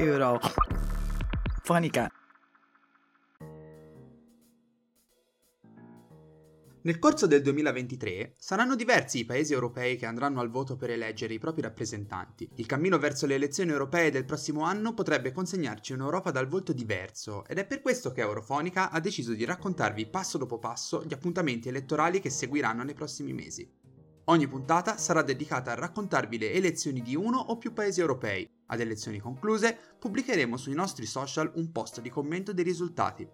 Eurofonica. Nel corso del 2023 saranno diversi i paesi europei che andranno al voto per eleggere i propri rappresentanti. Il cammino verso le elezioni europee del prossimo anno potrebbe consegnarci un'Europa dal volto diverso ed è per questo che Eurofonica ha deciso di raccontarvi passo dopo passo gli appuntamenti elettorali che seguiranno nei prossimi mesi. Ogni puntata sarà dedicata a raccontarvi le elezioni di uno o più paesi europei. Ad elezioni concluse, pubblicheremo sui nostri social un post di commento dei risultati.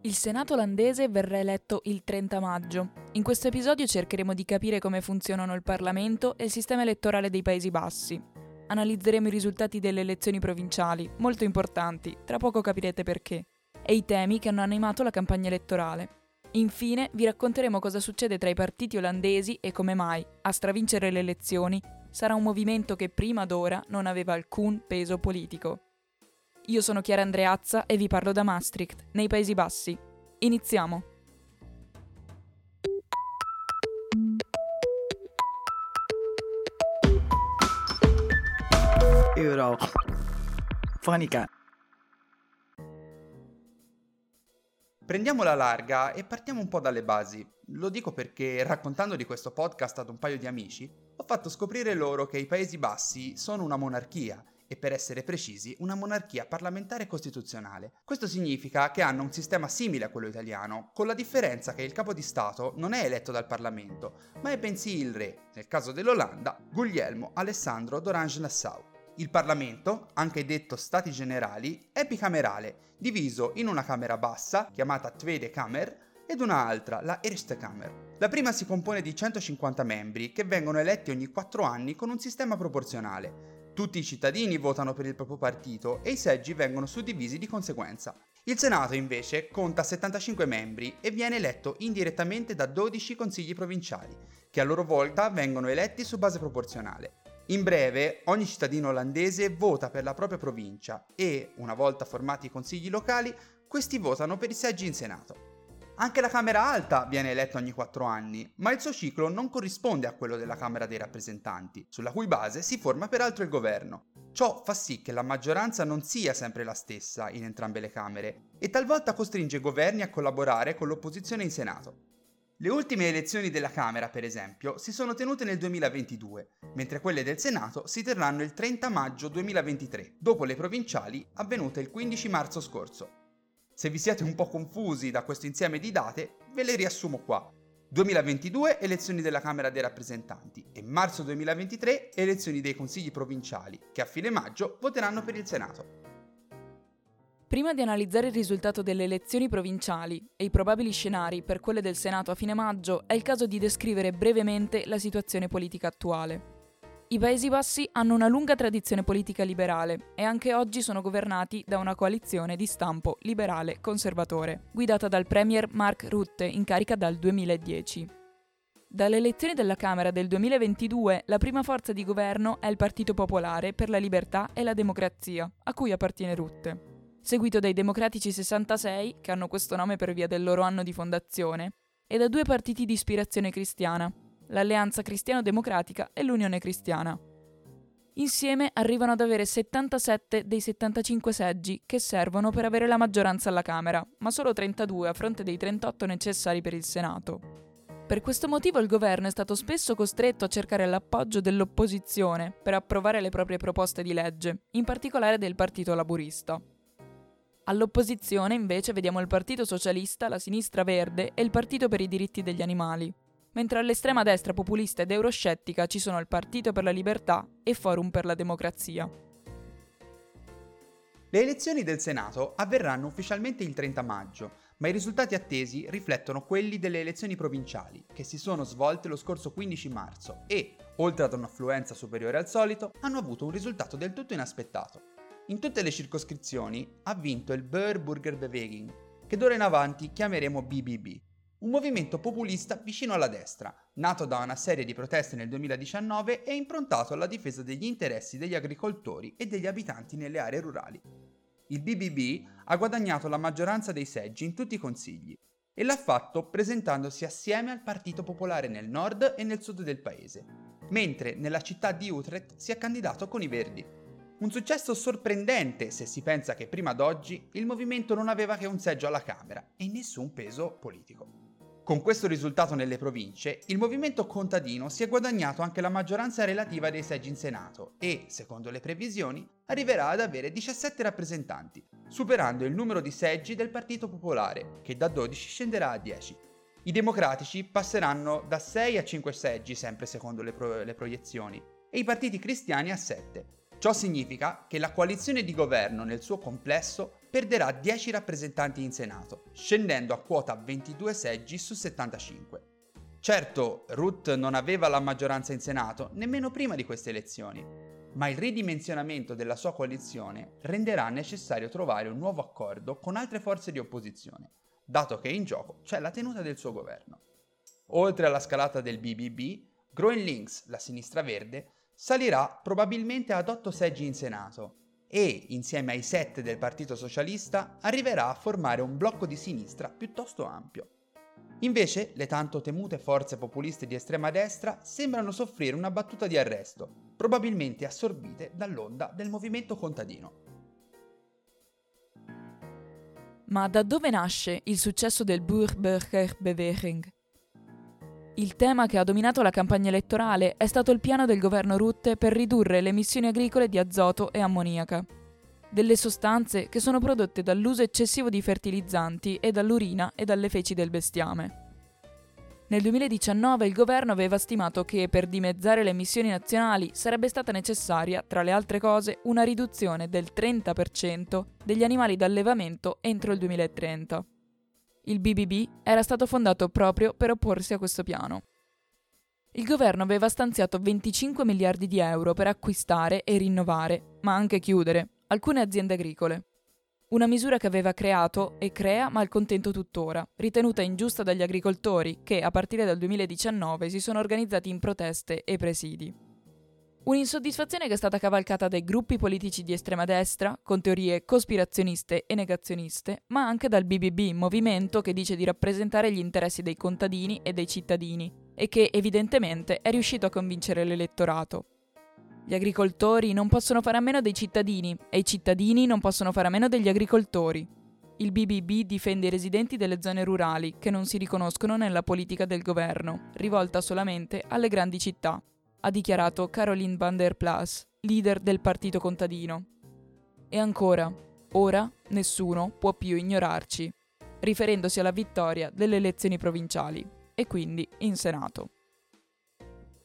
Il Senato olandese verrà eletto il 30 maggio. In questo episodio cercheremo di capire come funzionano il Parlamento e il sistema elettorale dei Paesi Bassi. Analizzeremo i risultati delle elezioni provinciali, molto importanti, tra poco capirete perché, e i temi che hanno animato la campagna elettorale. Infine vi racconteremo cosa succede tra i partiti olandesi e come mai, a stravincere le elezioni, sarà un movimento che prima d'ora non aveva alcun peso politico. Io sono Chiara Andreazza e vi parlo da Maastricht, nei Paesi Bassi. Iniziamo! Eurofonica. Prendiamo la larga e partiamo un po' dalle basi. Lo dico perché raccontando di questo podcast ad un paio di amici, ho fatto scoprire loro che i Paesi Bassi sono una monarchia e per essere precisi una monarchia parlamentare costituzionale. Questo significa che hanno un sistema simile a quello italiano, con la differenza che il capo di Stato non è eletto dal Parlamento, ma è bensì il re, nel caso dell'Olanda, Guglielmo Alessandro d'Orange-Nassau. Il Parlamento, anche detto Stati Generali, è bicamerale, diviso in una Camera bassa, chiamata Tweede Kamer, ed un'altra, la Eerste Kamer. La prima si compone di 150 membri che vengono eletti ogni 4 anni con un sistema proporzionale. Tutti i cittadini votano per il proprio partito e i seggi vengono suddivisi di conseguenza. Il Senato invece conta 75 membri e viene eletto indirettamente da 12 consigli provinciali, che a loro volta vengono eletti su base proporzionale. In breve, ogni cittadino olandese vota per la propria provincia e, una volta formati i consigli locali, questi votano per i seggi in Senato. Anche la Camera Alta viene eletta ogni 4 anni, ma il suo ciclo non corrisponde a quello della Camera dei rappresentanti, sulla cui base si forma peraltro il governo. Ciò fa sì che la maggioranza non sia sempre la stessa in entrambe le Camere e talvolta costringe i governi a collaborare con l'opposizione in Senato. Le ultime elezioni della Camera, per esempio, si sono tenute nel 2022, mentre quelle del Senato si terranno il 30 maggio 2023, dopo le provinciali avvenute il 15 marzo scorso. Se vi siete un po' confusi da questo insieme di date, ve le riassumo qua. 2022 elezioni della Camera dei rappresentanti e marzo 2023 elezioni dei consigli provinciali, che a fine maggio voteranno per il Senato. Prima di analizzare il risultato delle elezioni provinciali e i probabili scenari per quelle del Senato a fine maggio, è il caso di descrivere brevemente la situazione politica attuale. I Paesi Bassi hanno una lunga tradizione politica liberale e anche oggi sono governati da una coalizione di stampo liberale conservatore, guidata dal premier Mark Rutte in carica dal 2010. Dalle elezioni della Camera del 2022 la prima forza di governo è il Partito Popolare per la Libertà e la Democrazia, a cui appartiene Rutte seguito dai Democratici 66, che hanno questo nome per via del loro anno di fondazione, e da due partiti di ispirazione cristiana, l'Alleanza Cristiano-Democratica e l'Unione Cristiana. Insieme arrivano ad avere 77 dei 75 seggi che servono per avere la maggioranza alla Camera, ma solo 32 a fronte dei 38 necessari per il Senato. Per questo motivo il governo è stato spesso costretto a cercare l'appoggio dell'opposizione per approvare le proprie proposte di legge, in particolare del Partito Laburista. All'opposizione invece vediamo il Partito Socialista, la Sinistra Verde e il Partito per i diritti degli animali, mentre all'estrema destra populista ed euroscettica ci sono il Partito per la Libertà e Forum per la Democrazia. Le elezioni del Senato avverranno ufficialmente il 30 maggio, ma i risultati attesi riflettono quelli delle elezioni provinciali, che si sono svolte lo scorso 15 marzo e, oltre ad un'affluenza superiore al solito, hanno avuto un risultato del tutto inaspettato. In tutte le circoscrizioni ha vinto il Burger Beweging, che d'ora in avanti chiameremo BBB, un movimento populista vicino alla destra, nato da una serie di proteste nel 2019 e improntato alla difesa degli interessi degli agricoltori e degli abitanti nelle aree rurali. Il BBB ha guadagnato la maggioranza dei seggi in tutti i consigli e l'ha fatto presentandosi assieme al Partito Popolare nel nord e nel sud del paese, mentre nella città di Utrecht si è candidato con i Verdi. Un successo sorprendente se si pensa che prima d'oggi il movimento non aveva che un seggio alla Camera e nessun peso politico. Con questo risultato nelle province, il movimento contadino si è guadagnato anche la maggioranza relativa dei seggi in Senato e, secondo le previsioni, arriverà ad avere 17 rappresentanti, superando il numero di seggi del Partito Popolare, che da 12 scenderà a 10. I democratici passeranno da 6 a 5 seggi, sempre secondo le, pro- le proiezioni, e i partiti cristiani a 7. Ciò significa che la coalizione di governo nel suo complesso perderà 10 rappresentanti in Senato, scendendo a quota 22 seggi su 75. Certo, Ruth non aveva la maggioranza in Senato nemmeno prima di queste elezioni, ma il ridimensionamento della sua coalizione renderà necessario trovare un nuovo accordo con altre forze di opposizione, dato che in gioco c'è la tenuta del suo governo. Oltre alla scalata del BBB, Growing Links, la sinistra verde, salirà probabilmente ad 8 seggi in Senato, e, insieme ai sette del Partito Socialista, arriverà a formare un blocco di sinistra piuttosto ampio. Invece, le tanto temute forze populiste di estrema destra sembrano soffrire una battuta di arresto, probabilmente assorbite dall'onda del movimento contadino. Ma da dove nasce il successo del Burgerbewegung? Il tema che ha dominato la campagna elettorale è stato il piano del governo Rutte per ridurre le emissioni agricole di azoto e ammoniaca, delle sostanze che sono prodotte dall'uso eccessivo di fertilizzanti e dall'urina e dalle feci del bestiame. Nel 2019 il governo aveva stimato che per dimezzare le emissioni nazionali sarebbe stata necessaria, tra le altre cose, una riduzione del 30% degli animali d'allevamento entro il 2030. Il BBB era stato fondato proprio per opporsi a questo piano. Il governo aveva stanziato 25 miliardi di euro per acquistare e rinnovare, ma anche chiudere, alcune aziende agricole. Una misura che aveva creato e crea malcontento tuttora, ritenuta ingiusta dagli agricoltori che a partire dal 2019 si sono organizzati in proteste e presidi. Un'insoddisfazione che è stata cavalcata dai gruppi politici di estrema destra, con teorie cospirazioniste e negazioniste, ma anche dal BBB, movimento che dice di rappresentare gli interessi dei contadini e dei cittadini, e che evidentemente è riuscito a convincere l'elettorato. Gli agricoltori non possono fare a meno dei cittadini e i cittadini non possono fare a meno degli agricoltori. Il BBB difende i residenti delle zone rurali che non si riconoscono nella politica del governo, rivolta solamente alle grandi città ha dichiarato Caroline van der Plas, leader del partito contadino. E ancora, ora nessuno può più ignorarci, riferendosi alla vittoria delle elezioni provinciali e quindi in Senato.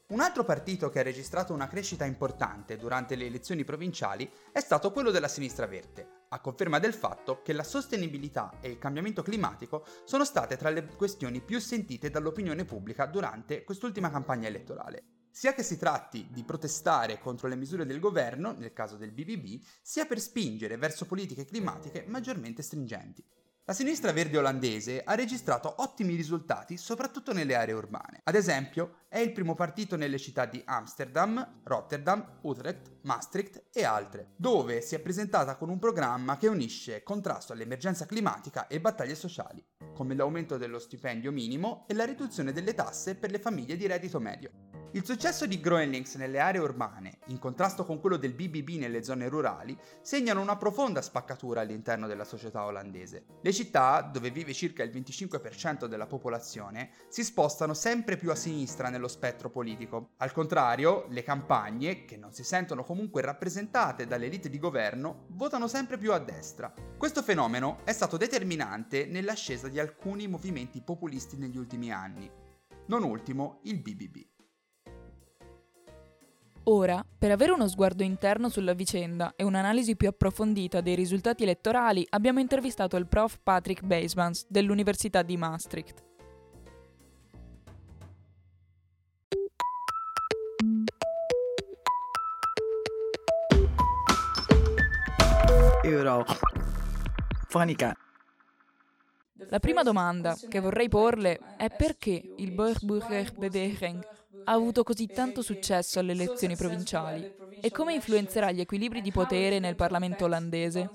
Un altro partito che ha registrato una crescita importante durante le elezioni provinciali è stato quello della sinistra verde, a conferma del fatto che la sostenibilità e il cambiamento climatico sono state tra le questioni più sentite dall'opinione pubblica durante quest'ultima campagna elettorale sia che si tratti di protestare contro le misure del governo, nel caso del BBB, sia per spingere verso politiche climatiche maggiormente stringenti. La sinistra verde olandese ha registrato ottimi risultati soprattutto nelle aree urbane. Ad esempio, è il primo partito nelle città di Amsterdam, Rotterdam, Utrecht, Maastricht e altre, dove si è presentata con un programma che unisce contrasto all'emergenza climatica e battaglie sociali, come l'aumento dello stipendio minimo e la riduzione delle tasse per le famiglie di reddito medio. Il successo di Groenlinks nelle aree urbane, in contrasto con quello del BBB nelle zone rurali, segnano una profonda spaccatura all'interno della società olandese. Le città, dove vive circa il 25% della popolazione, si spostano sempre più a sinistra nello spettro politico. Al contrario, le campagne, che non si sentono comunque rappresentate dall'elite di governo, votano sempre più a destra. Questo fenomeno è stato determinante nell'ascesa di alcuni movimenti populisti negli ultimi anni. Non ultimo il BBB. Ora, per avere uno sguardo interno sulla vicenda e un'analisi più approfondita dei risultati elettorali, abbiamo intervistato il prof Patrick Basemans dell'Università di Maastricht. Euro. Fonica. La prima domanda che vorrei porle è perché il Burgburger Beweging ha avuto così tanto successo alle elezioni provinciali. E come influenzerà gli equilibri di potere nel Parlamento olandese?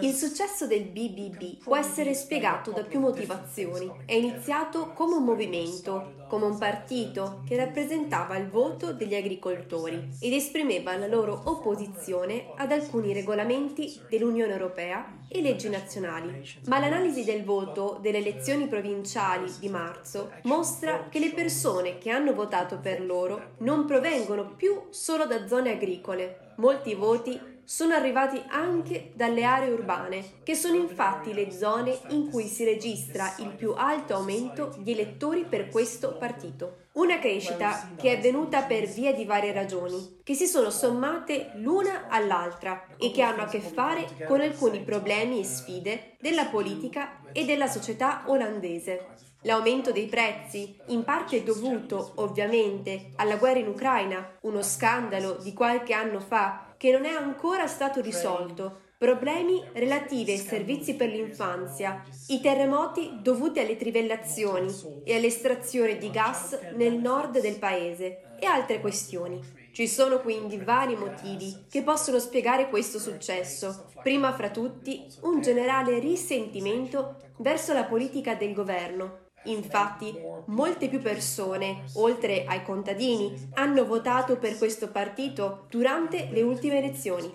Il successo del BBB può essere spiegato da più motivazioni. È iniziato come un movimento, come un partito che rappresentava il voto degli agricoltori ed esprimeva la loro opposizione ad alcuni regolamenti dell'Unione Europea e leggi nazionali. Ma l'analisi del voto delle elezioni provinciali di marzo mostra che le persone che hanno votato per loro non provengono più solo da zone agricole. Molti voti sono arrivati anche dalle aree urbane, che sono infatti le zone in cui si registra il più alto aumento di elettori per questo partito. Una crescita che è venuta per via di varie ragioni, che si sono sommate l'una all'altra e che hanno a che fare con alcuni problemi e sfide della politica e della società olandese. L'aumento dei prezzi, in parte dovuto ovviamente alla guerra in Ucraina, uno scandalo di qualche anno fa che non è ancora stato risolto, problemi relativi ai servizi per l'infanzia, i terremoti dovuti alle trivellazioni e all'estrazione di gas nel nord del paese e altre questioni. Ci sono quindi vari motivi che possono spiegare questo successo. Prima fra tutti, un generale risentimento verso la politica del governo Infatti, molte più persone, oltre ai contadini, hanno votato per questo partito durante le ultime elezioni.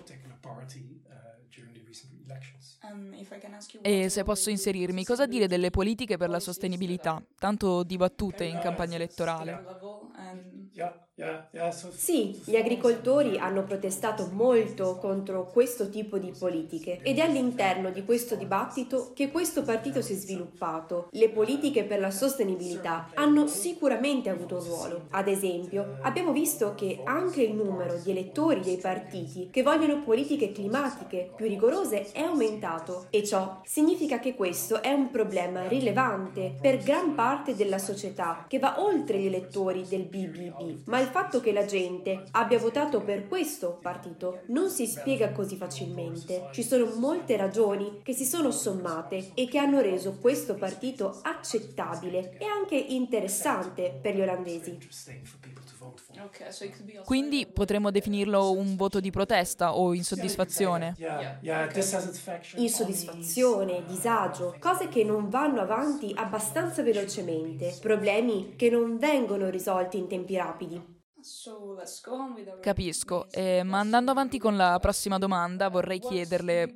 E se posso inserirmi, cosa dire delle politiche per la sostenibilità, tanto dibattute in campagna elettorale? Sì, gli agricoltori hanno protestato molto contro questo tipo di politiche ed è all'interno di questo dibattito che questo partito si è sviluppato. Le politiche per la sostenibilità hanno sicuramente avuto un ruolo. Ad esempio, abbiamo visto che anche il numero di elettori dei partiti che vogliono politiche climatiche più rigorose è aumentato e ciò significa che questo è un problema rilevante per gran parte della società che va oltre gli elettori del BBB, ma il fatto che la gente abbia votato per questo partito non si spiega così facilmente. Ci sono molte ragioni che si sono sommate e che hanno reso questo partito accettabile e anche interessante per gli olandesi. Quindi potremmo definirlo un voto di protesta o insoddisfazione? Insoddisfazione, disagio, cose che non vanno avanti abbastanza velocemente, problemi che non vengono risolti in tempi rapidi. Capisco, eh, ma andando avanti con la prossima domanda vorrei chiederle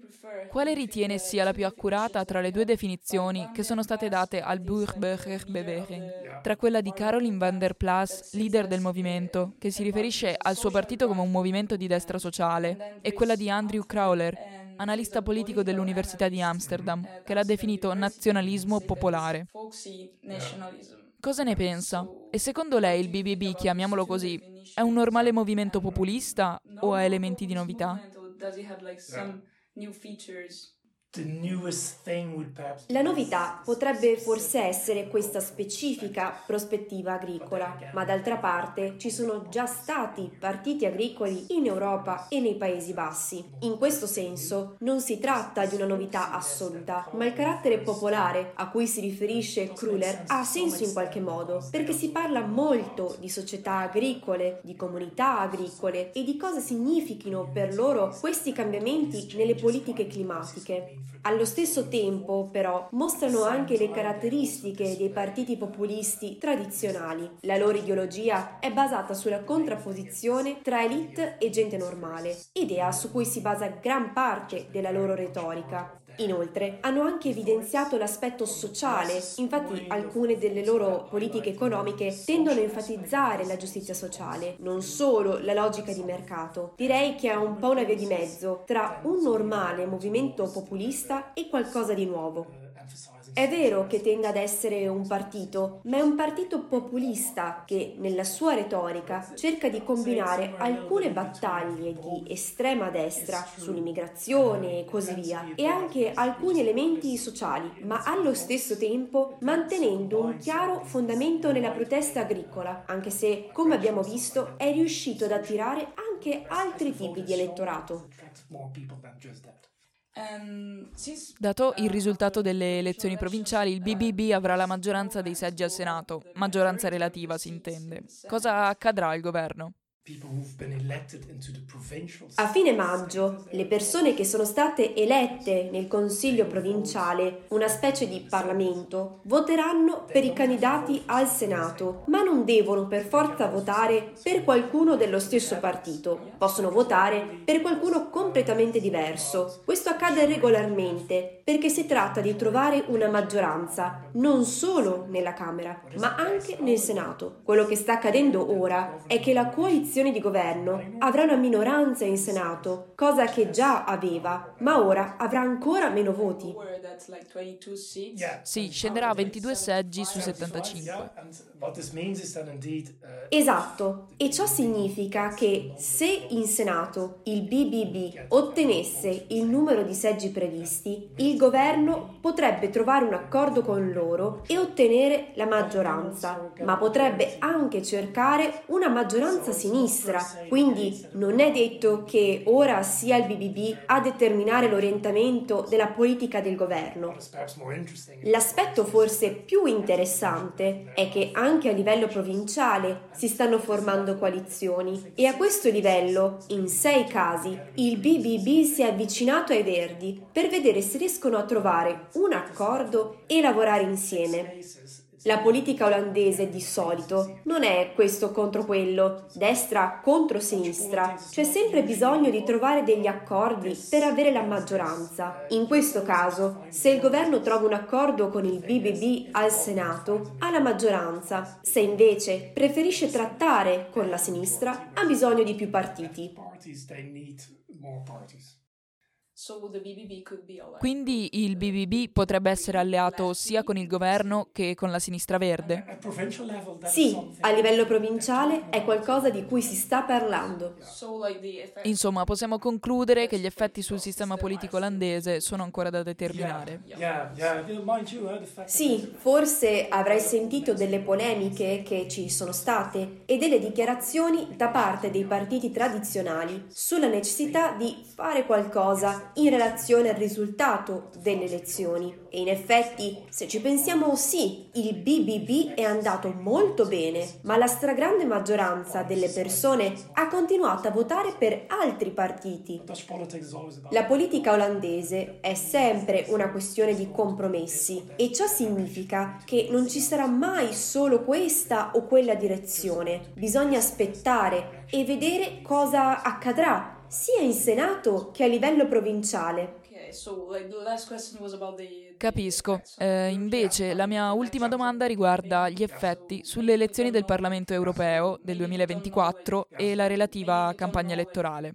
quale ritiene sia la più accurata tra le due definizioni che sono state date al Beweging, tra quella di Caroline van der Plas, leader del movimento, che si riferisce al suo partito come un movimento di destra sociale, e quella di Andrew Crowler, analista politico dell'Università di Amsterdam, che l'ha definito nazionalismo popolare. Cosa ne pensa? E secondo lei il BBB, chiamiamolo così, è un normale movimento populista o ha elementi di novità? La novità potrebbe forse essere questa specifica prospettiva agricola, ma d'altra parte ci sono già stati partiti agricoli in Europa e nei Paesi Bassi. In questo senso non si tratta di una novità assoluta, ma il carattere popolare a cui si riferisce Kruller ha senso in qualche modo, perché si parla molto di società agricole, di comunità agricole e di cosa significhino per loro questi cambiamenti nelle politiche climatiche. Allo stesso tempo, però, mostrano anche le caratteristiche dei partiti populisti tradizionali. La loro ideologia è basata sulla contrapposizione tra elite e gente normale, idea su cui si basa gran parte della loro retorica. Inoltre, hanno anche evidenziato l'aspetto sociale, infatti alcune delle loro politiche economiche tendono a enfatizzare la giustizia sociale, non solo la logica di mercato. Direi che è un po' una via di mezzo tra un normale movimento populista e qualcosa di nuovo. È vero che tenga ad essere un partito, ma è un partito populista che, nella sua retorica, cerca di combinare alcune battaglie di estrema destra sull'immigrazione e così via, e anche alcuni elementi sociali, ma allo stesso tempo mantenendo un chiaro fondamento nella protesta agricola, anche se, come abbiamo visto, è riuscito ad attirare anche altri tipi di elettorato. Dato il risultato delle elezioni provinciali, il BBB avrà la maggioranza dei seggi al Senato, maggioranza relativa si intende. Cosa accadrà al governo? A fine maggio, le persone che sono state elette nel Consiglio provinciale, una specie di Parlamento, voteranno per i candidati al Senato, ma non devono per forza votare per qualcuno dello stesso partito. Possono votare per qualcuno completamente diverso. Questo accade regolarmente perché si tratta di trovare una maggioranza, non solo nella Camera, ma anche nel Senato. Quello che sta accadendo ora è che la coalizione coalizione di governo avrà una minoranza in Senato, cosa che già aveva, ma ora avrà ancora meno voti. Sì, scenderà a 22 seggi su 75. Esatto, e ciò significa che se in Senato il BBB ottenesse il numero di seggi previsti, il governo potrebbe trovare un accordo con loro e ottenere la maggioranza, ma potrebbe anche cercare una maggioranza sinistra, quindi non è detto che ora sia il BBB a determinare l'orientamento della politica del governo. L'aspetto forse più interessante è che anche a livello provinciale si stanno formando coalizioni e a questo livello, in sei casi, il BBB si è avvicinato ai Verdi per vedere se riescono a trovare un accordo e lavorare insieme. La politica olandese di solito non è questo contro quello, destra contro sinistra. C'è sempre bisogno di trovare degli accordi per avere la maggioranza. In questo caso, se il governo trova un accordo con il BBB al Senato, ha la maggioranza. Se invece preferisce trattare con la sinistra, ha bisogno di più partiti. Quindi il BBB potrebbe essere alleato sia con il governo che con la sinistra verde? Sì, a livello provinciale è qualcosa di cui si sta parlando. Insomma, possiamo concludere che gli effetti sul sistema politico olandese sono ancora da determinare. Sì, forse avrai sentito delle polemiche che ci sono state e delle dichiarazioni da parte dei partiti tradizionali sulla necessità di fare qualcosa in relazione al risultato delle elezioni. E in effetti, se ci pensiamo, sì, il BBB è andato molto bene, ma la stragrande maggioranza delle persone ha continuato a votare per altri partiti. La politica olandese è sempre una questione di compromessi e ciò significa che non ci sarà mai solo questa o quella direzione. Bisogna aspettare e vedere cosa accadrà sia in Senato che a livello provinciale. Capisco. Eh, invece la mia ultima domanda riguarda gli effetti sulle elezioni del Parlamento europeo del 2024 e la relativa campagna elettorale.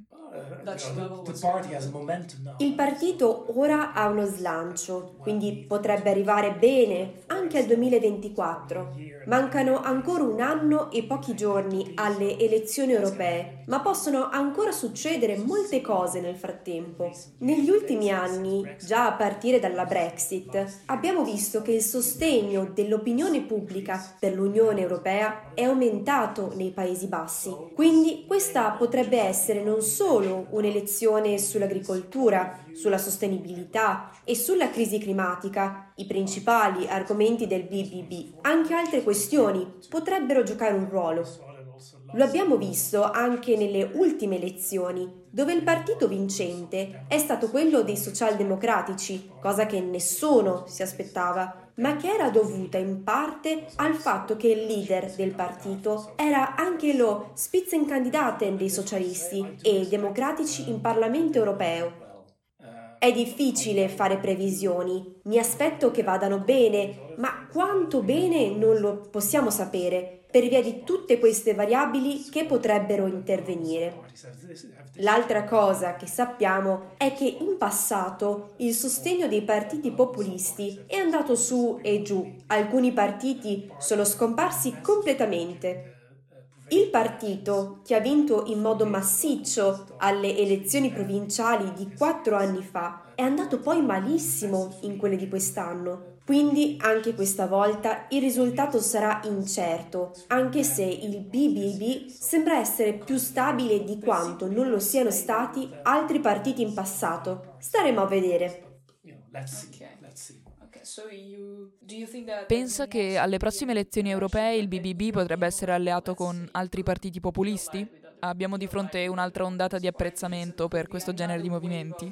Il partito ora ha uno slancio, quindi potrebbe arrivare bene anche al 2024. Mancano ancora un anno e pochi giorni alle elezioni europee, ma possono ancora succedere molte cose nel frattempo. Negli ultimi anni, già a partire dalla Brexit, abbiamo visto che il sostegno dell'opinione pubblica per l'Unione Europea è aumentato nei Paesi Bassi. Quindi questa potrebbe essere non solo un'elezione sull'agricoltura, sulla sostenibilità e sulla crisi climatica, i principali argomenti del BBB. Anche altre questioni potrebbero giocare un ruolo. Lo abbiamo visto anche nelle ultime elezioni, dove il partito vincente è stato quello dei socialdemocratici, cosa che nessuno si aspettava ma che era dovuta in parte al fatto che il leader del partito era anche lo Spitzenkandidaten dei socialisti e democratici in Parlamento europeo. È difficile fare previsioni, mi aspetto che vadano bene, ma quanto bene non lo possiamo sapere per via di tutte queste variabili che potrebbero intervenire. L'altra cosa che sappiamo è che in passato il sostegno dei partiti populisti è andato su e giù, alcuni partiti sono scomparsi completamente. Il partito che ha vinto in modo massiccio alle elezioni provinciali di quattro anni fa è andato poi malissimo in quelle di quest'anno. Quindi anche questa volta il risultato sarà incerto, anche se il BBB sembra essere più stabile di quanto non lo siano stati altri partiti in passato. Staremo a vedere. Pensa che alle prossime elezioni europee il BBB potrebbe essere alleato con altri partiti populisti? Abbiamo di fronte un'altra ondata di apprezzamento per questo genere di movimenti?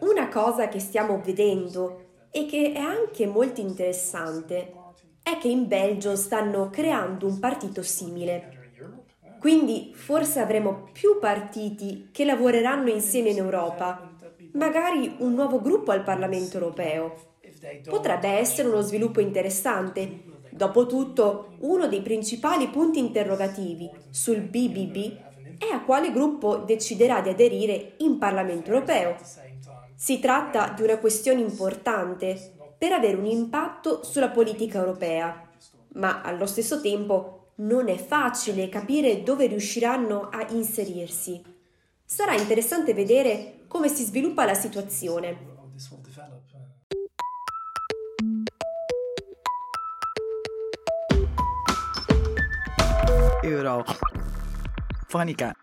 Una cosa che stiamo vedendo e che è anche molto interessante è che in Belgio stanno creando un partito simile. Quindi forse avremo più partiti che lavoreranno insieme in Europa, magari un nuovo gruppo al Parlamento europeo. Potrebbe essere uno sviluppo interessante. Dopotutto, uno dei principali punti interrogativi sul BBB è a quale gruppo deciderà di aderire in Parlamento europeo. Si tratta di una questione importante per avere un impatto sulla politica europea, ma allo stesso tempo non è facile capire dove riusciranno a inserirsi. Sarà interessante vedere come si sviluppa la situazione. Euro. Fonica.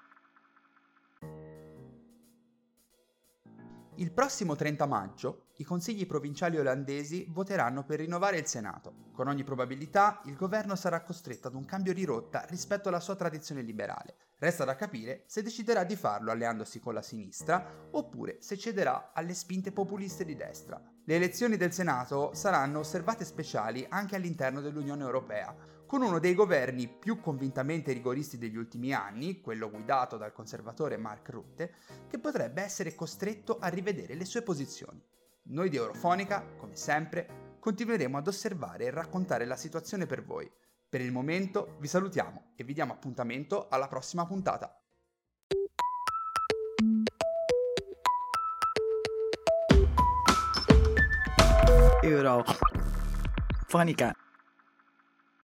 Il prossimo 30 maggio i consigli provinciali olandesi voteranno per rinnovare il Senato. Con ogni probabilità il governo sarà costretto ad un cambio di rotta rispetto alla sua tradizione liberale. Resta da capire se deciderà di farlo alleandosi con la sinistra oppure se cederà alle spinte populiste di destra. Le elezioni del Senato saranno osservate speciali anche all'interno dell'Unione Europea, con uno dei governi più convintamente rigoristi degli ultimi anni, quello guidato dal conservatore Mark Rutte, che potrebbe essere costretto a rivedere le sue posizioni. Noi di Eurofonica, come sempre, continueremo ad osservare e raccontare la situazione per voi. Per il momento vi salutiamo e vi diamo appuntamento alla prossima puntata. Euro. Fonica.